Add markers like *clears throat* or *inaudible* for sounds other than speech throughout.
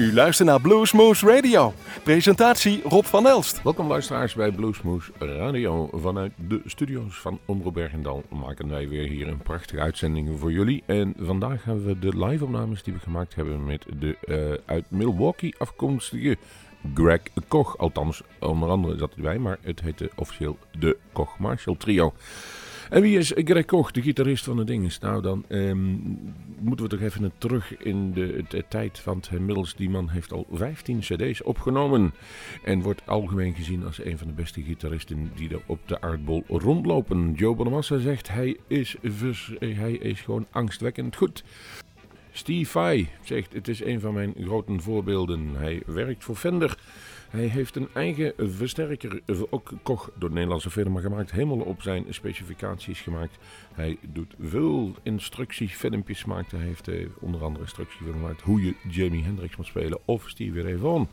U luistert naar Bluesmoose Radio. Presentatie Rob van Elst. Welkom luisteraars bij Bluesmoose Radio. Vanuit de studio's van Omroep Bergendal maken wij weer hier een prachtige uitzending voor jullie. En vandaag hebben we de live opnames die we gemaakt hebben met de uh, uit Milwaukee afkomstige Greg Koch. Althans, onder andere zat hij bij, maar het heette officieel de Koch Marshall Trio. En wie is Greg Koch, de gitarist van de dinges? Nou, dan ehm, moeten we toch even terug in de, tijd. Want inmiddels, die man heeft al 15 cd's opgenomen. En wordt algemeen gezien als een van de beste gitaristen die er op de aardbol rondlopen. Joe Bonamassa zegt, hij is, hij is gewoon angstwekkend goed. Steve Vai zegt, het is een van mijn grote voorbeelden. Hij werkt voor Fender. Hij heeft een eigen versterker, ook Koch door de Nederlandse firma gemaakt, helemaal op zijn specificaties gemaakt. Hij doet veel instructiefilmpjes gemaakt. Hij heeft eh, onder andere instructiefilmpjes gemaakt hoe je Jamie Hendrix moet spelen of Stevie Ray Vaughan.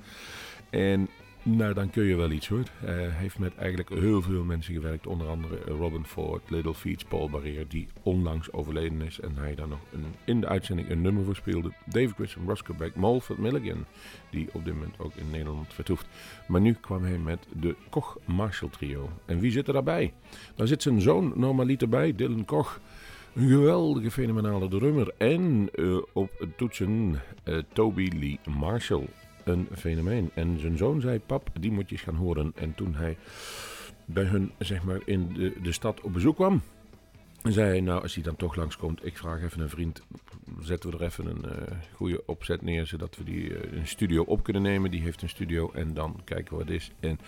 En nou, dan kun je wel iets hoor. Hij heeft met eigenlijk heel veel mensen gewerkt. Onder andere Robin Ford, Little Feats, Paul Barrier, die onlangs overleden is. En hij daar nog een, in de uitzending een nummer voor speelde. Dave Grissom, Roscoe Beck, Mulford Milligan, die op dit moment ook in Nederland vertoeft. Maar nu kwam hij met de Koch Marshall Trio. En wie zit er daarbij? Daar zit zijn zoon normaliter bij, Dylan Koch. Een geweldige fenomenale drummer. En uh, op toetsen uh, Toby Lee Marshall een fenomeen. En zijn zoon zei, pap, die moet je eens gaan horen. En toen hij bij hun, zeg maar, in de, de stad op bezoek kwam, zei hij, nou, als hij dan toch langskomt, ik vraag even een vriend, zetten we er even een uh, goede opzet neer, zodat we die uh, een studio op kunnen nemen. Die heeft een studio en dan kijken we wat het is. En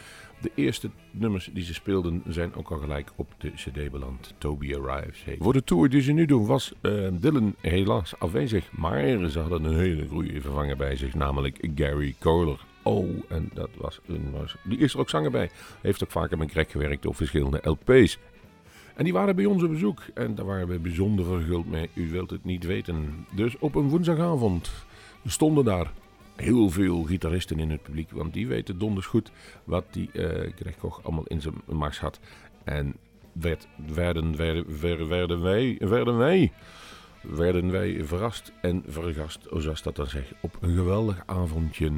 de eerste nummers die ze speelden zijn ook al gelijk op de cd beland. Toby Arrives. Hey. Voor de tour die ze nu doen was uh, Dylan helaas afwezig. Maar ze hadden een hele goede vervanger bij zich, namelijk Gary Kohler. Oh, en dat was een... Die is er ook zanger bij. Heeft ook vaker met Greg gewerkt op verschillende LP's. En die waren bij ons op bezoek. En daar waren we bijzonder verguld mee. U wilt het niet weten. Dus op een woensdagavond stonden daar heel veel gitaristen in het publiek. Want die weten donders goed wat die uh, Greg Koch allemaal in zijn mars had. En werd, werden, werden, werden, wij, werden wij werden wij verrast en vergast, zoals dat dan zegt, op een geweldig avondje.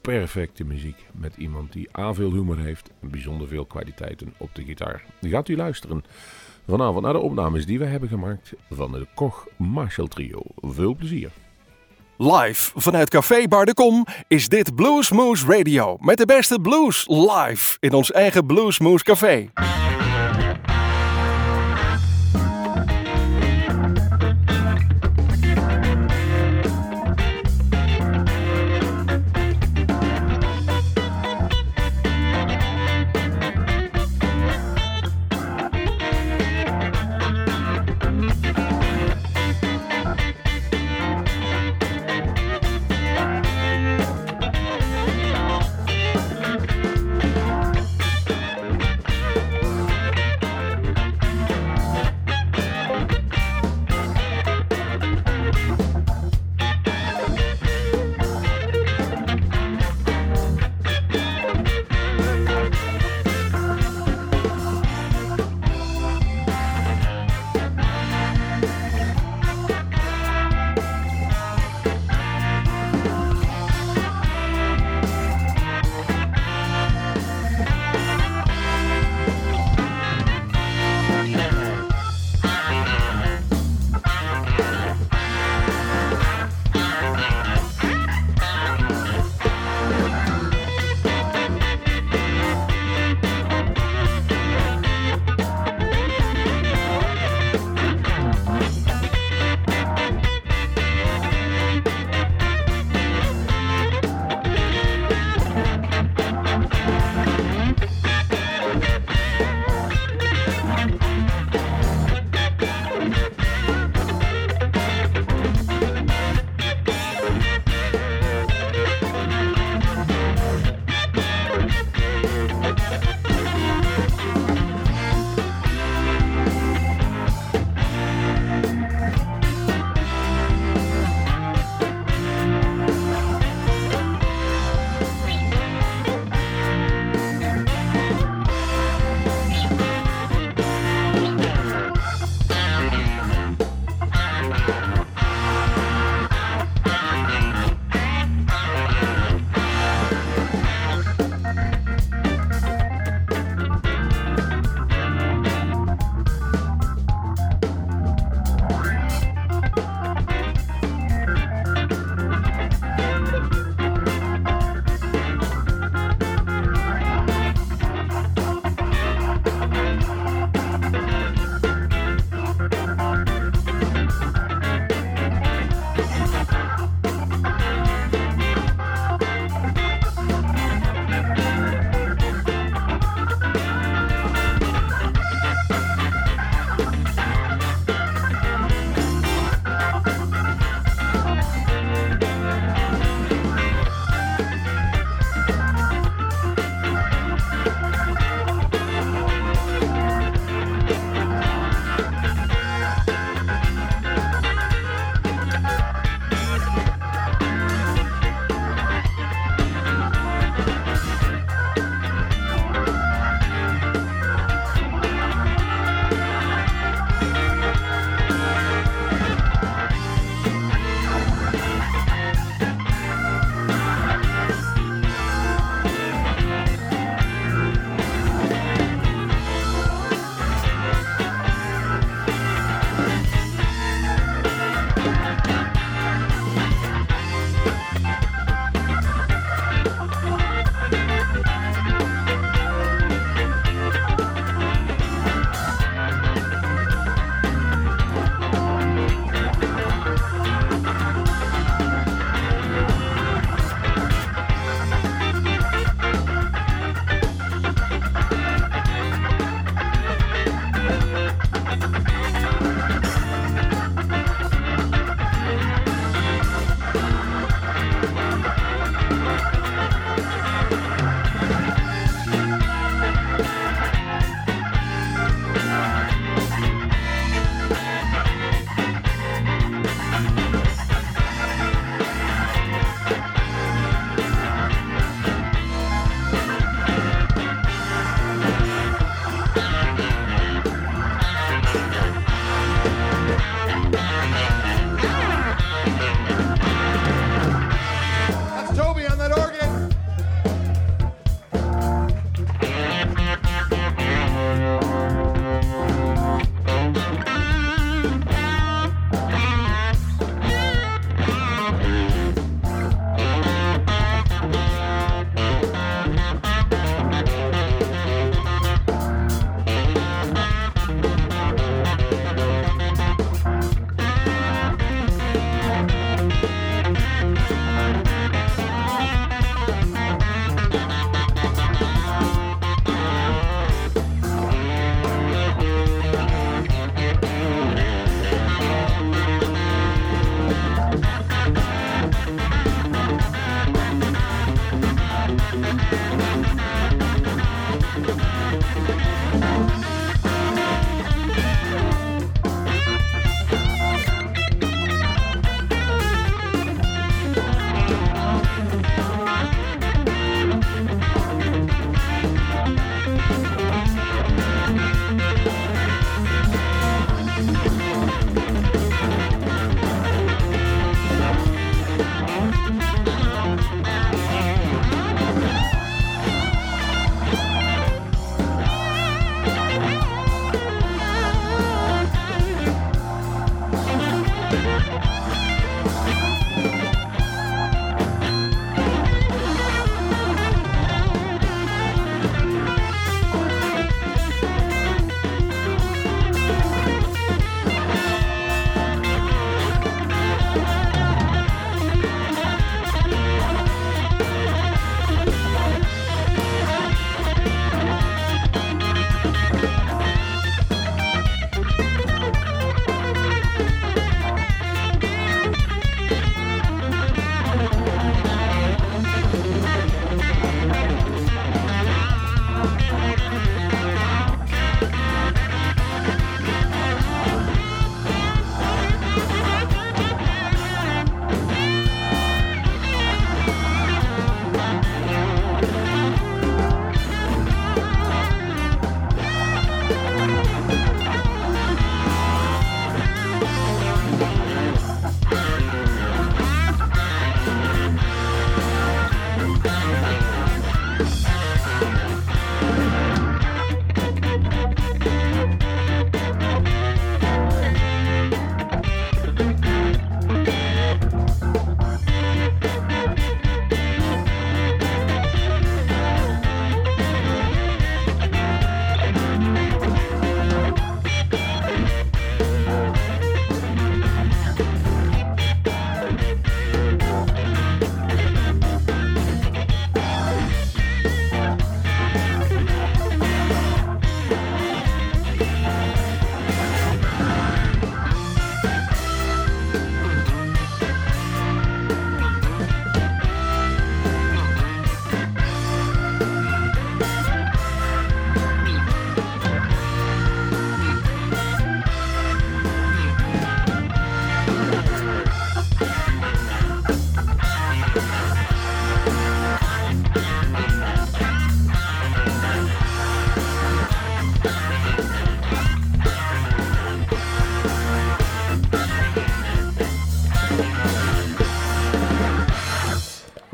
Perfecte muziek met iemand die A veel humor heeft en bijzonder veel kwaliteiten op de gitaar. Gaat u luisteren vanavond naar de opnames die wij hebben gemaakt van de Koch Marshall Trio. Veel plezier! Live vanuit Café Bar de Kom is dit Bluesmoose Radio met de beste blues live in ons eigen Bluesmoose Café.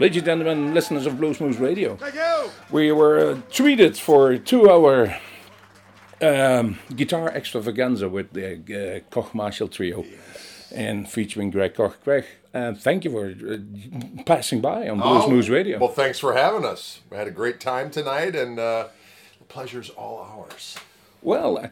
Ladies and gentlemen, listeners of Blues Moose Radio. Thank you. We were uh, treated for two hour um, guitar extravaganza with the uh, Koch Marshall Trio and featuring Greg Koch. Greg, uh, thank you for uh, passing by on Blues Oh, Moose Radio. Well, thanks for having us. We had a great time tonight, and uh, the pleasure's all ours. Well,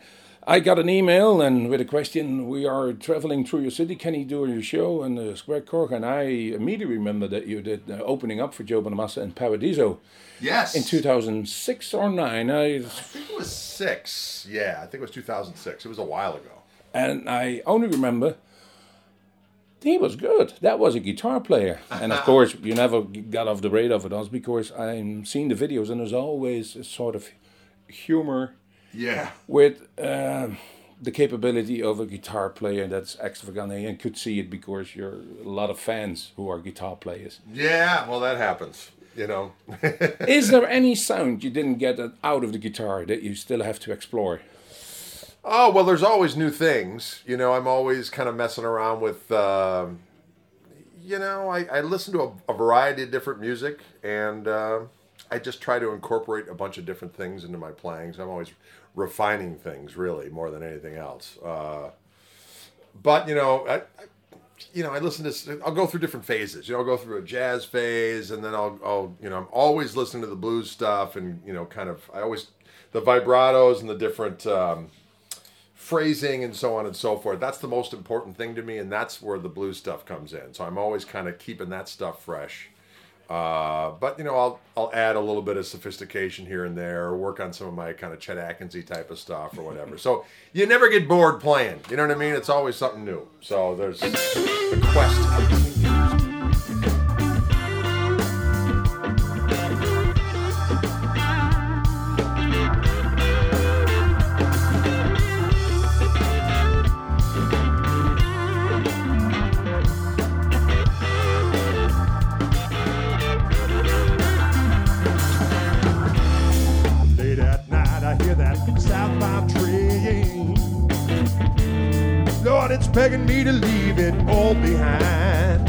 I- got an email and with a question. We are traveling through your city. Can you do your show? And uh, Greg Koch and I immediately remember that you did uh, opening up for Joe Bonamassa in Paradiso Yes. in 2006 or 9. I, I think it was six. Yeah, I think it was 2006. It was a while ago. and I only remember he was good. That was a guitar player, *laughs* and of course you never got off the radar for us because I'm seeing the videos and there's always a sort of humor Yeah. with um the capability of a guitar player that's extravagant and could see it because you're a lot of fans who are guitar players. Yeah, well, that happens. You know. *laughs* Is there any sound you didn't get out of the guitar that you still have to explore? Oh well, there's always new things. You know, I'm always kind of messing around with. Um, you know, I, I listen to a, a variety of different music, and uh, I just try to incorporate a bunch of different things into my playing. So I'm always refining things, really, more than anything else. Uh, but you know, I, I, you know, I listen to. I'll go through different phases. You know, I'll go through a jazz phase, and then I'll, I'll, you know, I'm always listening to the blues stuff, and you know, kind of. I always the vibratos and the different. Um, phrasing and so on and so forth. That's the most important thing to me, and that's where the blues stuff comes in. So I'm always kind of keeping that stuff fresh. Uh, but you know, I'll I'll add a little bit of sophistication here and there, or work on some of my kind of Chet Atkinsy type of stuff or whatever. So you never get bored playing. You know what I mean? It's always something new. So there's the quest. Begging me to leave it all behind.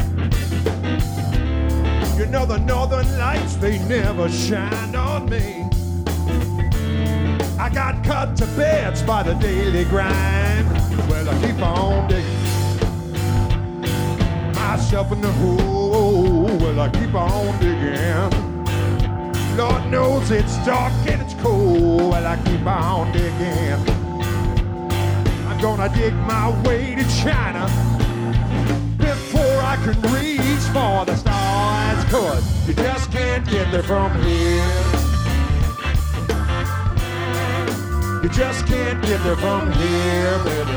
You know, the northern lights, they never shine on me. I got cut to bits by the daily grind. Well, I keep on digging myself in the hole. Well, I keep on digging. Lord knows it's dark and it's cold. Well, I keep on digging. I'm gonna dig my way to China before I can reach for the stars. Cause you just can't get there from here. You just can't get there from here, baby.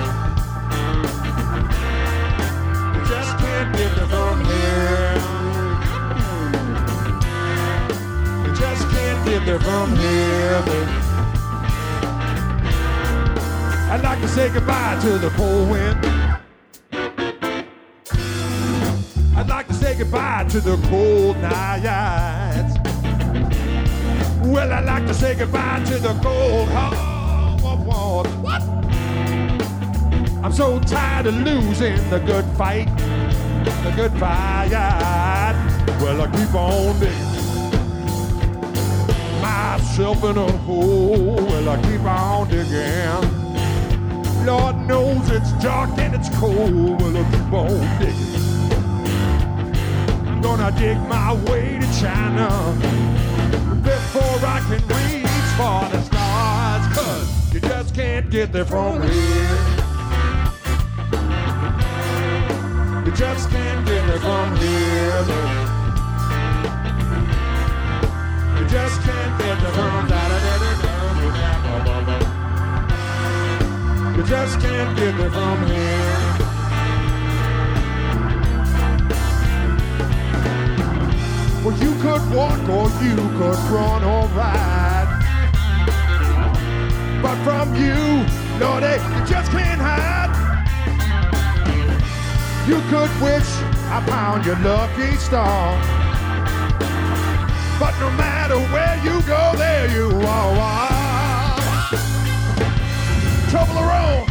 You just can't get there from here. You just can't get there from here, baby. I'd like to say goodbye to the cold wind. I'd like to say goodbye to the cold nights. Well, I'd like to say goodbye to the cold walls. What? I'm so tired of losing the good fight, the good fight. Well, I keep on digging myself in a hole. Well, I keep on digging. Lord knows it's dark and it's cold. Well, I keep on digging. I'm gonna dig my way to China before I can reach for the stars. Cause you just can't get there from here. You just can't get there from here. You just can't get there from da You just can't get there from here. Well, you could walk or you could run or ride. But from you, Lordy, you just can't hide. You could wish upon your lucky star. But no matter where you go, there you are. Trouble around.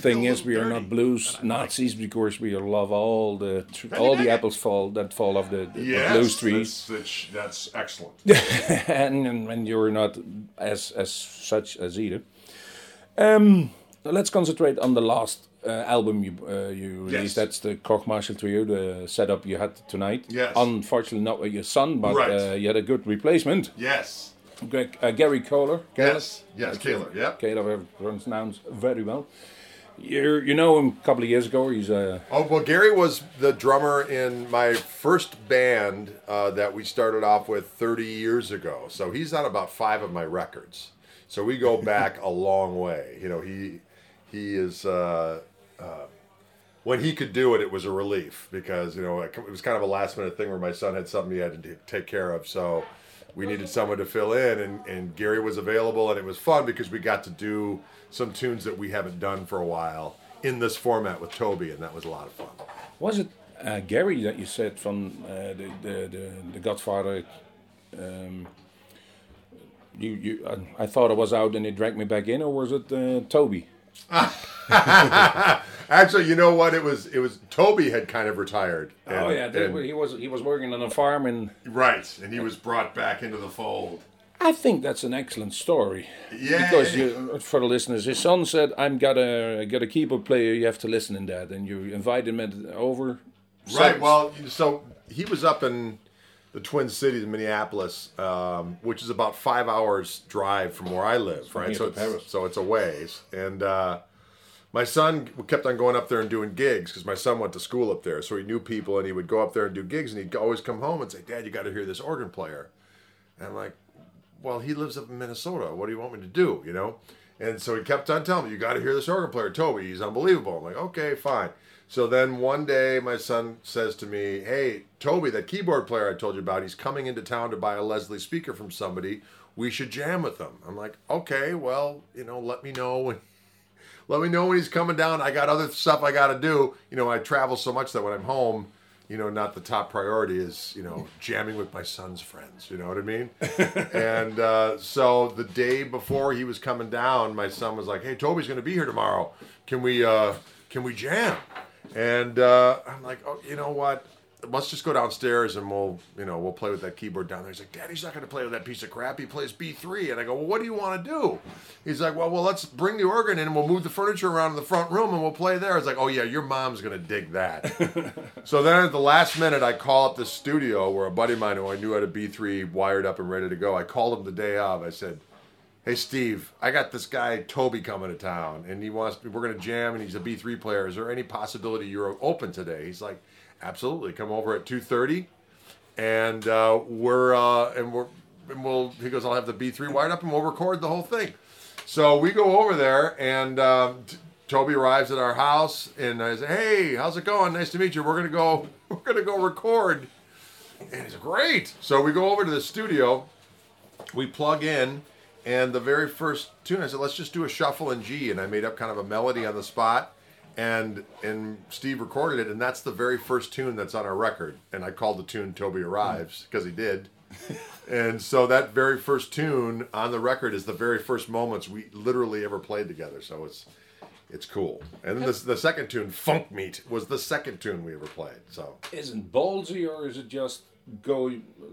Thing is we are not blues Nazis because we love all the tr- all the apples fall that fall off the, the Yes, blues trees, That's, that's, that's excellent. *laughs* and, and and you're not as as such as either. Um, let's concentrate on the last uh, album you uh, you released. Yes. That's the Koch Marshall Trio, the setup you had tonight. Yes. Unfortunately, not with your son, but Right. uh, you had a good replacement. Yes. Greg, uh, Gary Kohler. Yes. Yes. Kaler. Yep. Caleb pronounced very well. You you know him a couple of years ago. He's a Oh well, Gary was the drummer in my first band uh, that we started off with 30 years ago. So he's on about five of my records. So we go back a *laughs* long way. You know, he he is. Uh, uh, when he could do it, it was a relief because you know it was kind of a last minute thing where my son had something he had to take care of. So we needed someone to fill in, and, and Gary was available, and it was fun because we got to do some tunes that we haven't done for a while in this format with Toby, and that was a lot of fun. was it uh, Gary that you said from uh, the, the the the Godfather. Um, you you I, I thought I was out and they dragged me back in, or was it uh, Toby? *laughs* Actually, you know what? It was it was Toby had kind of retired. oh yeah, and- he was he was working on a farm and. right, and he was brought back into the fold. I think that's an excellent story. Yeah. Because you, for the listeners, his son said, "I'm gotta got a keyboard player. You have to listen in that." And you invited him over. Right. Well, so he was up in the Twin Cities, Minneapolis, um, which is about five hours drive from where I live. Right. So it's, so it's a ways, and uh, my son kept on going up there and doing gigs because my son went to school up there, so he knew people, and he would go up there and do gigs, and he'd always come home and say, "Dad, you got to hear this organ player," and I'm like. Well, he lives up in Minnesota. What do you want me to do? You know, And so he kept on telling me, "You got to hear this organ player, Toby. He's unbelievable." I'm like, "Okay, fine." So then one day, my son says to me, "Hey, Toby, that keyboard player I told you about, he's coming into town to buy a Leslie speaker from somebody. We should jam with him." I'm like, "Okay, well, you know, let me know when." *laughs* Let me know when he's coming down. I got other stuff I got to do. You know, I travel so much that when I'm home, you know, not the top priority is, you know, *laughs* jamming with my son's friends. You know what I mean? *laughs* and uh, so the day before he was coming down, my son was like, "Hey, Toby's going to be here tomorrow. Can we, uh, can we jam?" And uh, I'm like, "Oh, you know what? Let's just go downstairs and we'll, you know, we'll play with that keyboard down there." He's like, "Daddy's not going to play with that piece of crap. He plays B3." And I go, "Well, what do you want to do?" He's like, "Well, well, let's bring the organ in and we'll move the furniture around in the front room and we'll play there." I was like, "Oh yeah, your mom's going to dig that." *laughs* So then at the last minute, I call up the studio where a buddy of mine who I knew had a B3 wired up and ready to go. I called him the day of. I said, "Hey Steve, I got this guy Toby coming to town, and he wants we're gonna jam, and he's a B3 player. Is there any possibility you're open today?" He's like, "Absolutely. Come over at 2:30, and uh, we're uh, and we're and we'll." He goes, "I'll have the B3 wired up, and we'll record the whole thing." So we go over there, and um, t- Toby arrives at our house, and I say, "Hey, how's it going? Nice to meet you. We're gonna go. *laughs* We're gonna go record." And he's great. So we go over to the studio, we plug in, and the very first tune, I said, "Let's just do a shuffle in G," and I made up kind of a melody on the spot, and and Steve recorded it, and that's the very first tune that's on our record, and I called the tune "Toby Arrives" because he did. *laughs* And so that very first tune on the record is the very first moments we literally ever played together. So it's it's cool. And then the, the second tune, Funk Meat, was the second tune we ever played. So isn't ballsy or is it just go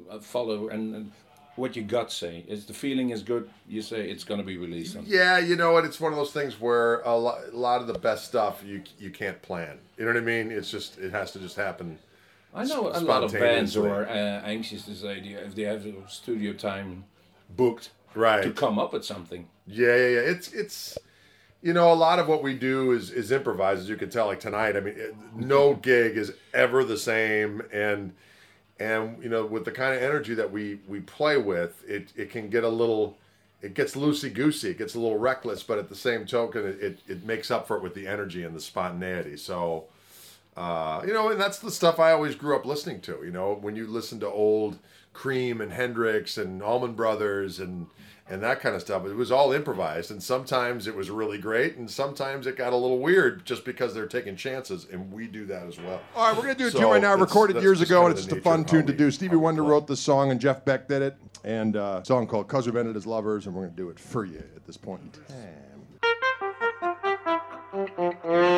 uh, follow and, and what your gut say? Is the feeling is good? You say it's going to be released. On. yeah, you know what? It's one of those things where a lot, a lot of the best stuff you you can't plan. You know what I mean? It's just it has to just happen. I know a lot of bands are uh, anxious this idea if they have studio time booked right to come up with something. Yeah, yeah, yeah. It's it's you know a lot of what we do is is improvised as you can tell. Like tonight, I mean, no gig is ever the same, and and you know with the kind of energy that we we play with, it it can get a little. It gets loosey goosey. It gets a little reckless, but at the same token, it, it, it makes up for it with the energy and the spontaneity. So, uh, you know, and that's the stuff I always grew up listening to. You know, when you listen to old Cream and Hendrix and Allman Brothers and and that kind of stuff, it was all improvised. And sometimes it was really great, and sometimes it got a little weird just because they're taking chances, and we do that as well. All right, we're gonna do a So tune right now. Recorded years ago, and it's just a fun tune to do. Stevie Wonder play. wrote the song, and Jeff Beck did it, and uh, a song called "Cause We've Ended as Lovers," and we're gonna do it for you at this point in time. *laughs*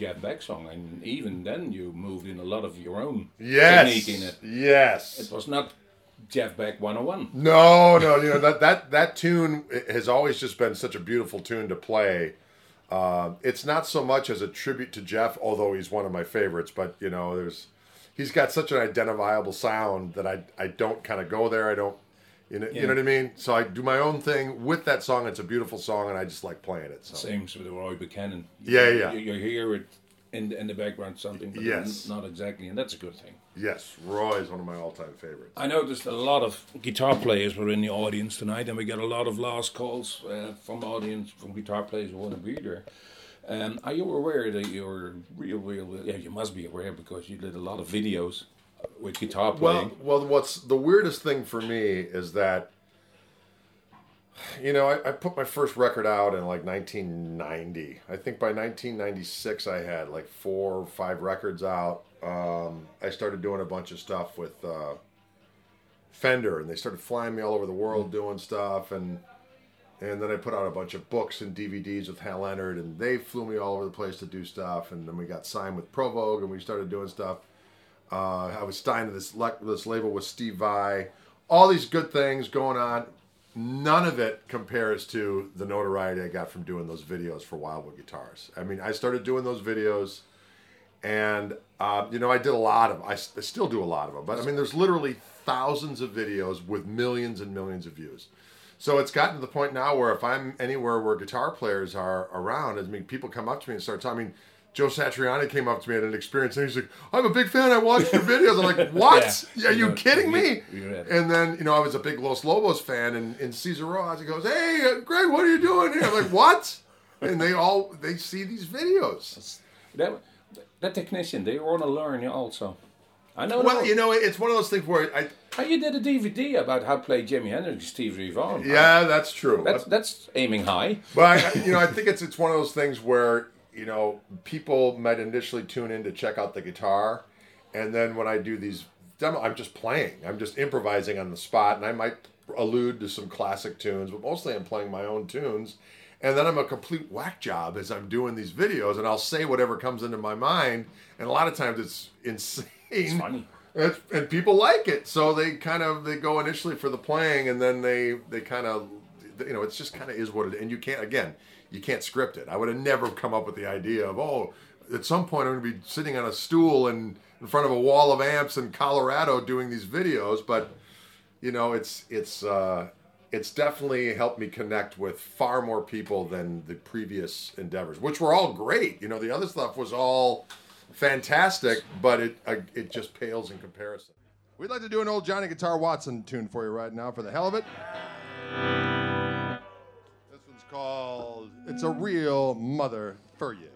Jeff Beck song, and even then you moved in a lot of your own Yes. technique in it. Yes. It was not Jeff Beck 101. No, no, you know that that that tune has always just been such a beautiful tune to play. Uh, it's not so much as a tribute to Jeff, although he's one of my favorites. But you know, there's he's got such an identifiable sound that I I don't kind of go there. I don't, you know, you know what I mean. So I do my own thing with that song. It's a beautiful song, and I just like playing it. So Same with Roy Buchanan. Yeah, yeah. You, you hear it in in the background something, but Yes. not exactly, and that's a good thing. yes, Roy is one of my all-time favorites. I noticed a lot of guitar players were in the audience tonight, and we got a lot of last calls uh, from audience from guitar players who want to be there. Um, are you aware that you're real, real? Yeah, you must be aware because you did a lot of videos with guitar playing. Well, well, what's the weirdest thing for me is that, you know, I, I put my first record out in like 1990. I think by 1996 I had like four or five records out. Um, I started doing a bunch of stuff with uh, Fender, and they started flying me all over the world doing stuff, and and then I put out a bunch of books and DVDs with Hal Leonard, and they flew me all over the place to do stuff, and then we got signed with Provogue, and we started doing stuff. Uh, I was signed to this le- this label with Steve Vai. All these good things going on. None of it compares to the notoriety I got from doing those videos for Wildwood Guitars. I mean, I started doing those videos, and uh, you know, I did a lot of. I, still do a lot of them, but I mean, there's literally thousands of videos with millions and millions of views. So it's gotten to the point now where if I'm anywhere where guitar players are around, I mean, people come up to me and start talking. I mean, Joe Satriani came up to me at an experience and he's like, "I'm a big fan. I watched your videos." I'm like, *laughs* "What? Yeah. Are you You know, kidding me?" you-. And then you know, I was a big Los Lobos fan, and, and Cesar Rosas he goes, "Hey, uh, Greg, what are you doing here?" I'm like, "What?" And they all they see these videos. that that technician, they want to learn you also. I know. Well, you know, it's one of those things where I how you did a DVD about how to play Jimi Hendrix, Steve Ray Vaughan. yeah, that's true. that's that's aiming high. But I, *laughs* you know, I think it's it's one of those things where you know people might initially tune in to check out the guitar, and then when I do these demo, I'm just playing. I'm just improvising on the spot, and I might allude to some classic tunes, but mostly I'm playing my own tunes. And then I'm a complete whack job as I'm doing these videos, and I'll say whatever comes into my mind, and a lot of times it's *laughs* insane. It's funny. It's, and people like it, so they kind of they go initially for the playing, and then they they kind of you know it's just kind of is what it. And you can't again, you can't script it. I would have never come up with the idea of oh, at some point I'm going to be sitting on a stool and in front of a wall of amps in Colorado doing these videos, but you know it's it's uh, it's definitely helped me connect with far more people than the previous endeavors, which were all great. You know, the other stuff was all fantastic, but it uh, it just pales in comparison. We'd like to do an old Johnny Guitar Watson tune for you right now for the hell of it. Called "It's a Real Mother for You."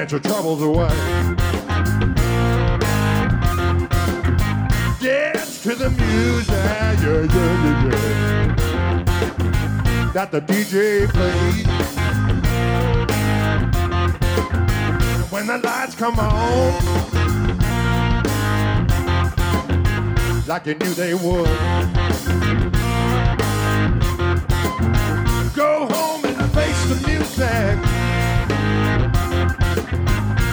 Dance your troubles away. Dance to the music, yeah, yeah, yeah. That the DJ plays. When the lights come on, like you knew they would. Go home and face the music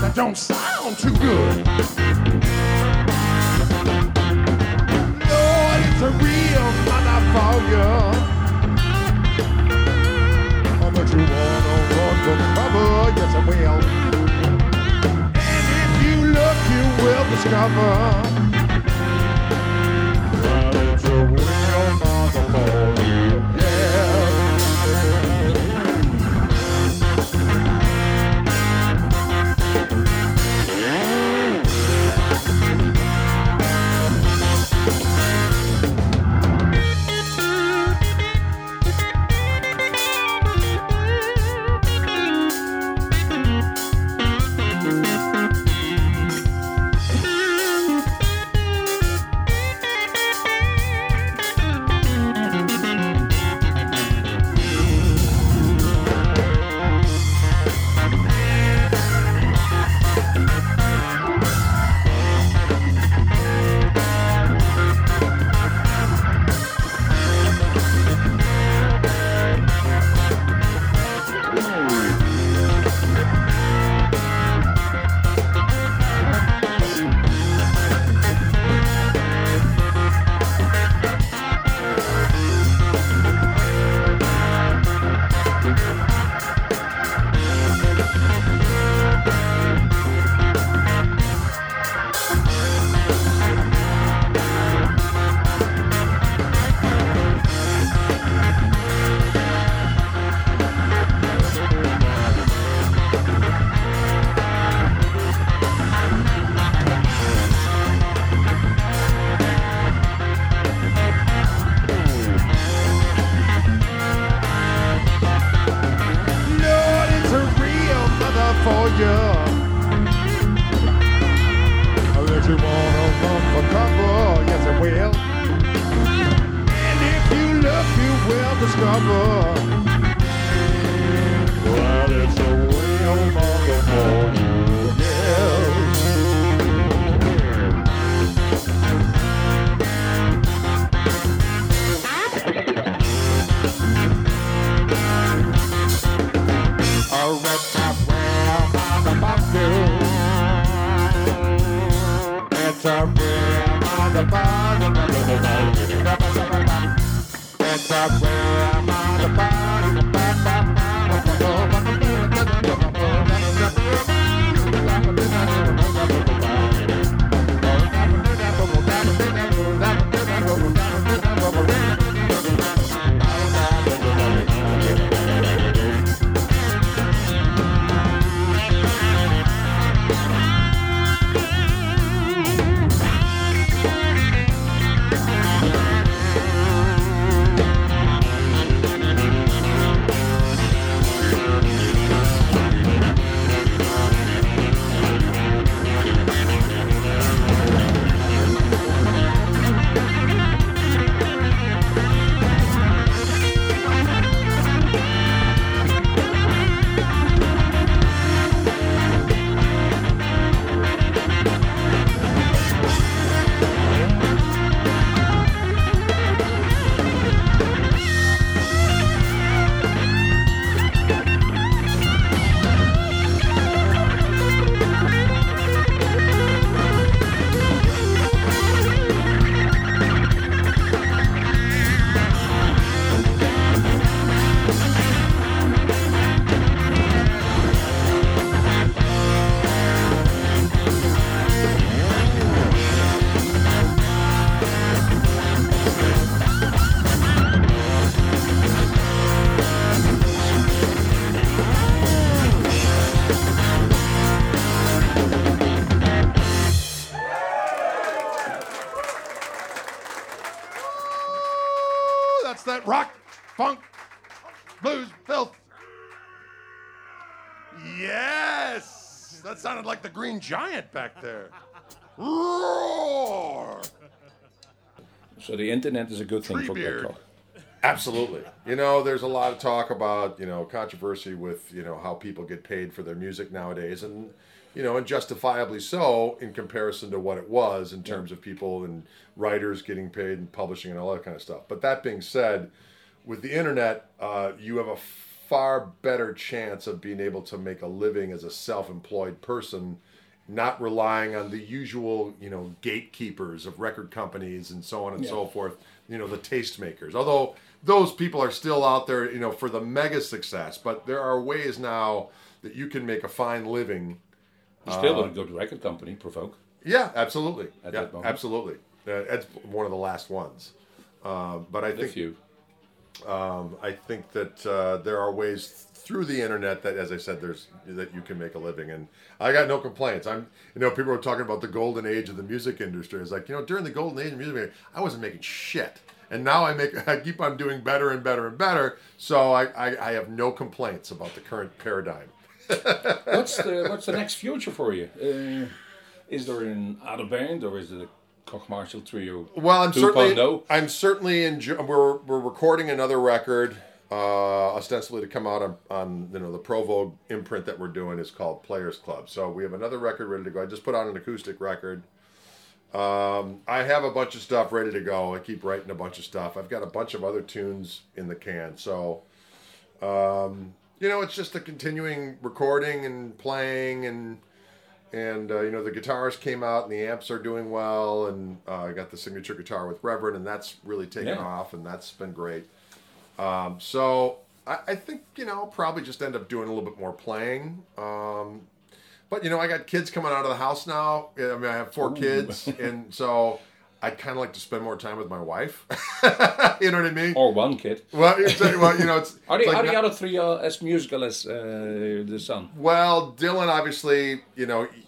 that don't sound too good. Lord, it's a real motherfucker. Much you wanna run for cover? Yes, I will. And if you look, you will discover. Green Giant back there. Roar! So the internet is a good thing for Treebeard. Greg Koch. Absolutely. You know, there's a lot of talk about, you know, controversy with, you know, how people get paid for their music nowadays and you know, and justifiably so in comparison to what it was in terms of people and writers getting paid and publishing and all that kind of stuff. But that being said, with the internet, uh, you have a far better chance of being able to make a living as a self-employed person not relying on the usual, you know, gatekeepers of record companies and so on and so forth, you know, the tastemakers. Although those people are still out there, you know, for the mega success, but there are ways now that you can make a fine living. You still a good record company, Provogue. Yeah, absolutely. At yeah, that moment. absolutely. Uh, that's one of the last ones. Uh, but I The think few. Um, I think that uh, there are ways through the internet that, as I said, there's that you can make a living, and I got no complaints. I'm, you know, people were talking about the golden age of the music industry. It's like, you know, during the golden age of music, I wasn't making shit, and now I make, *laughs* I keep on doing better and better and better. So I, I, I have no complaints about the current paradigm. *laughs* what's the what's the next future for you? Uh, is there an other band or is it a Koch Marshall trio? Well, I'm certainly 2.0? I'm certainly enjoy- we're we're recording another record, uh, ostensibly to come out on, on you know the Provogue imprint that we're doing is called Players Club. So we have another record ready to go. I just put out an acoustic record. Um, I have a bunch of stuff ready to go. I keep writing a bunch of stuff. I've got a bunch of other tunes in the can. So, um, you know, it's just a continuing recording and playing and and uh, you know the guitars came out and the amps are doing well and uh, I got the signature guitar with Reverend and that's really taken Yeah. off and that's been great. Um, so I, I think you know I'll probably just end up doing a little bit more playing. Um, but you know I got kids coming out of the house now. I mean I have four kids and so I'd kind of like to spend more time with my wife. *laughs* you know what I mean? Or one kid? Well, well, you know it's. *laughs* Are, the, it's like not- other three uh, as musical as uh, the son? Well, Dylan obviously, you know, he-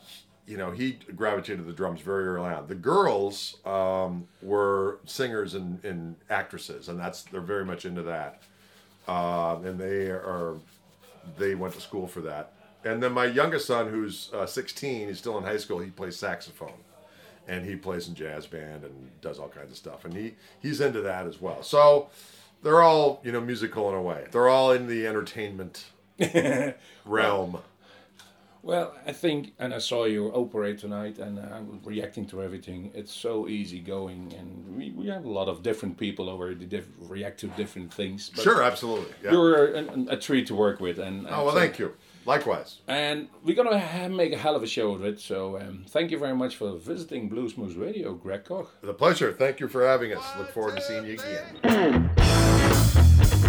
you know, he gravitated to the drums very early on. The girls um, were singers and, and actresses, and that's they're very much into that. Um, and they are they went to school for that. And then my youngest son, who's uh, 16, he's still in high school. He plays saxophone, and he plays in jazz band and does all kinds of stuff. And he he's into that as well. So they're all you know musical in a way. They're all in the entertainment *laughs* realm. Well, I think, and I saw you operate tonight, and I was reacting to everything. It's so easy going, and we, we have a lot of different people over the diff- react to different things. But Sure, absolutely. Yeah. You're a, a treat to work with, and Oh well, thank you. Likewise. And we're gonna ha- make a hell of a show of it. So um, thank you very much for visiting Blues Moose Radio, Greg Koch. It's a pleasure. Thank you for having us. Look forward to seeing you again. *clears throat*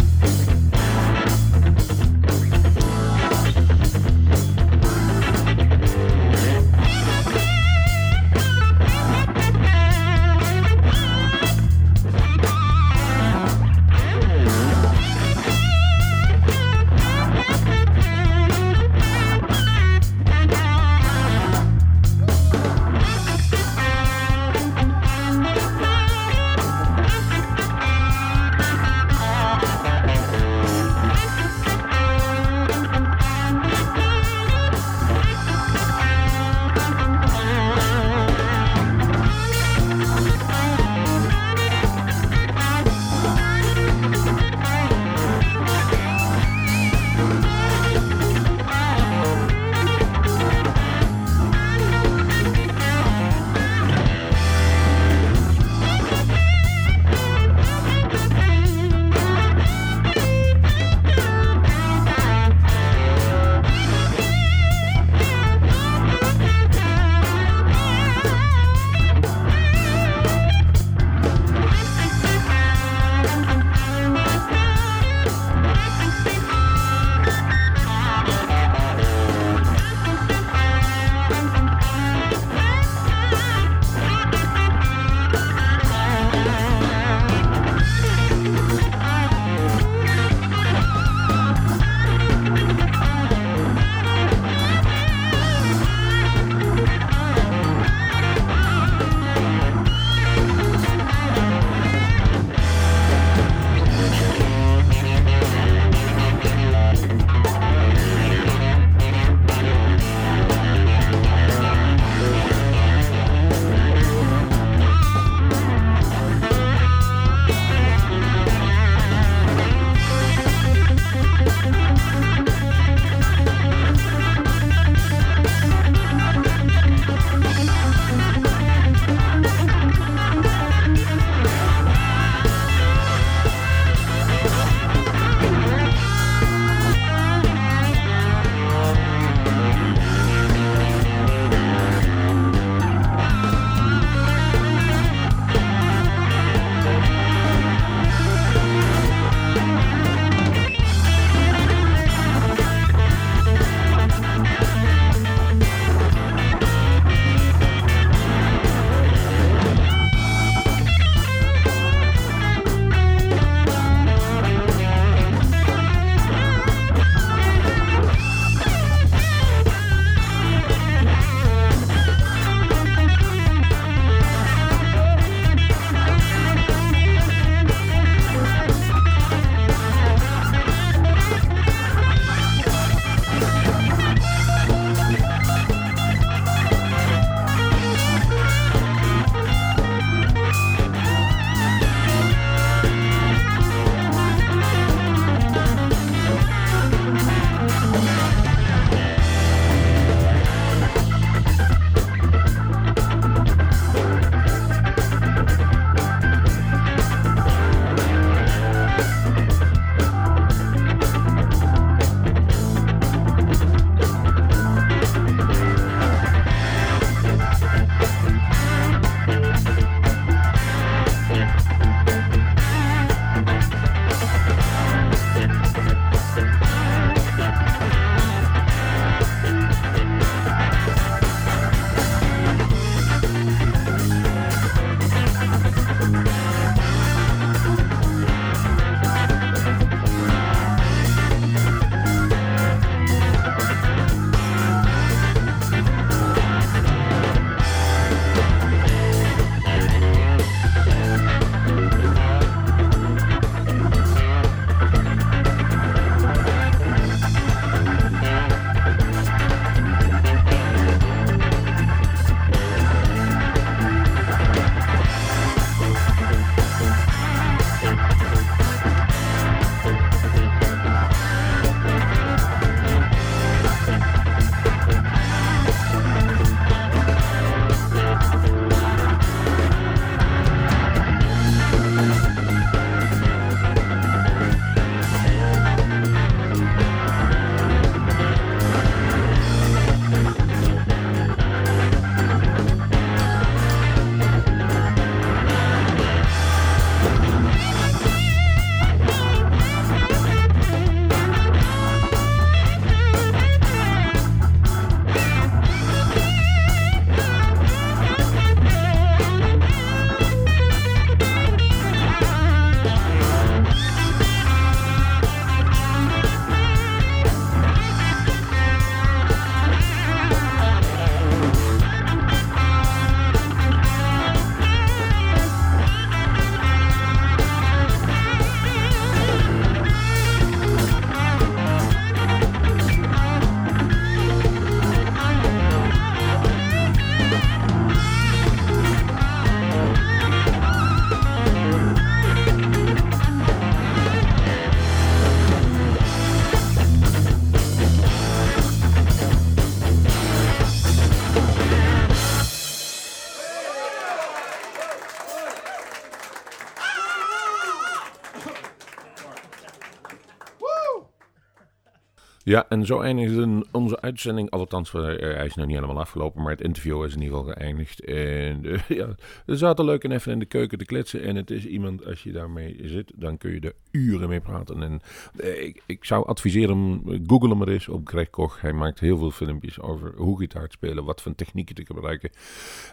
Ja, en zo eindigde onze uitzending. Althans, uh, hij is nog niet helemaal afgelopen, maar het interview is in ieder geval geëindigd. En uh, *laughs* ja, we zaten leuk en even in de keuken te kletsen. En het is iemand, als je daarmee zit, dan kun je er uren mee praten. En uh, ik, ik, zou adviseren, google hem maar eens op Greg Koch. Hij maakt heel veel filmpjes over hoe gitaar te spelen, wat voor technieken te gebruiken.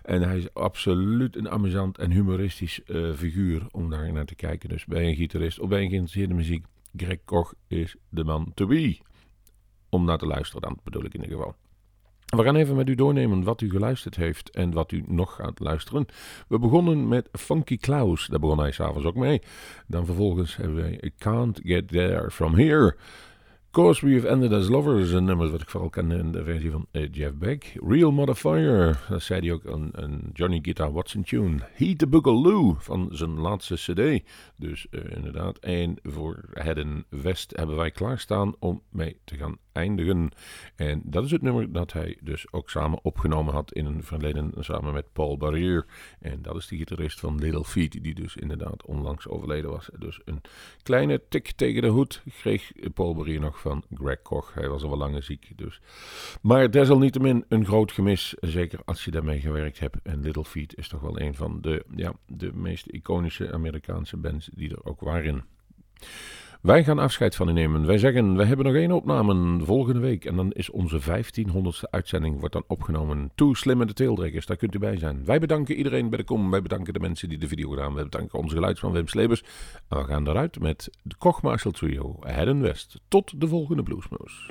En hij is absoluut een amusant en humoristisch figuur om daar naar te kijken. Dus bij een gitarist of bij een geïnteresseerde muziek. Greg Koch is de man to be om naar te luisteren dan, bedoel ik in ieder geval. We gaan even met u doornemen wat u geluisterd heeft en wat u nog gaat luisteren. We begonnen met Funky Klaus, daar begon hij s'avonds ook mee. Dan vervolgens hebben wij I Can't Get There From Here. Course We Have Ended As Lovers, een nummer wat ik vooral ken in de versie van uh, Jeff Beck. Real Motherfire, dat zei hij ook, een, een Johnny Guitar Watson tune. Heat the Boogaloo van zijn laatste cd. Dus uh, inderdaad, en voor Hedden West hebben wij klaarstaan om mee te gaan eindigen. En dat is het nummer dat hij dus ook samen opgenomen had in een verleden samen met Paul Barrier. En dat is de gitarist van Little Feet, die dus inderdaad onlangs overleden was. Dus een kleine tik tegen de hoed kreeg Paul Barrier nog van Greg Koch. Hij was al wel langer ziek. Dus. Maar desalniettemin een groot gemis, zeker als je daarmee gewerkt hebt. En Little Feet is toch wel een van de, ja, de meest iconische Amerikaanse bands die er ook waren. Wij gaan afscheid van u nemen. Wij zeggen, we hebben nog één opname volgende week. En dan is onze 1500ste uitzending wordt dan opgenomen. Toe slimme de teeldrekkers, daar kunt u bij zijn. Wij bedanken iedereen bij de kom. Wij bedanken de mensen die de video gedaan hebben. Wij bedanken onze geluidsman Wim Slebers. En we gaan eruit met de Koch Marshall Trio, Head West. Tot de volgende Bluesmoes.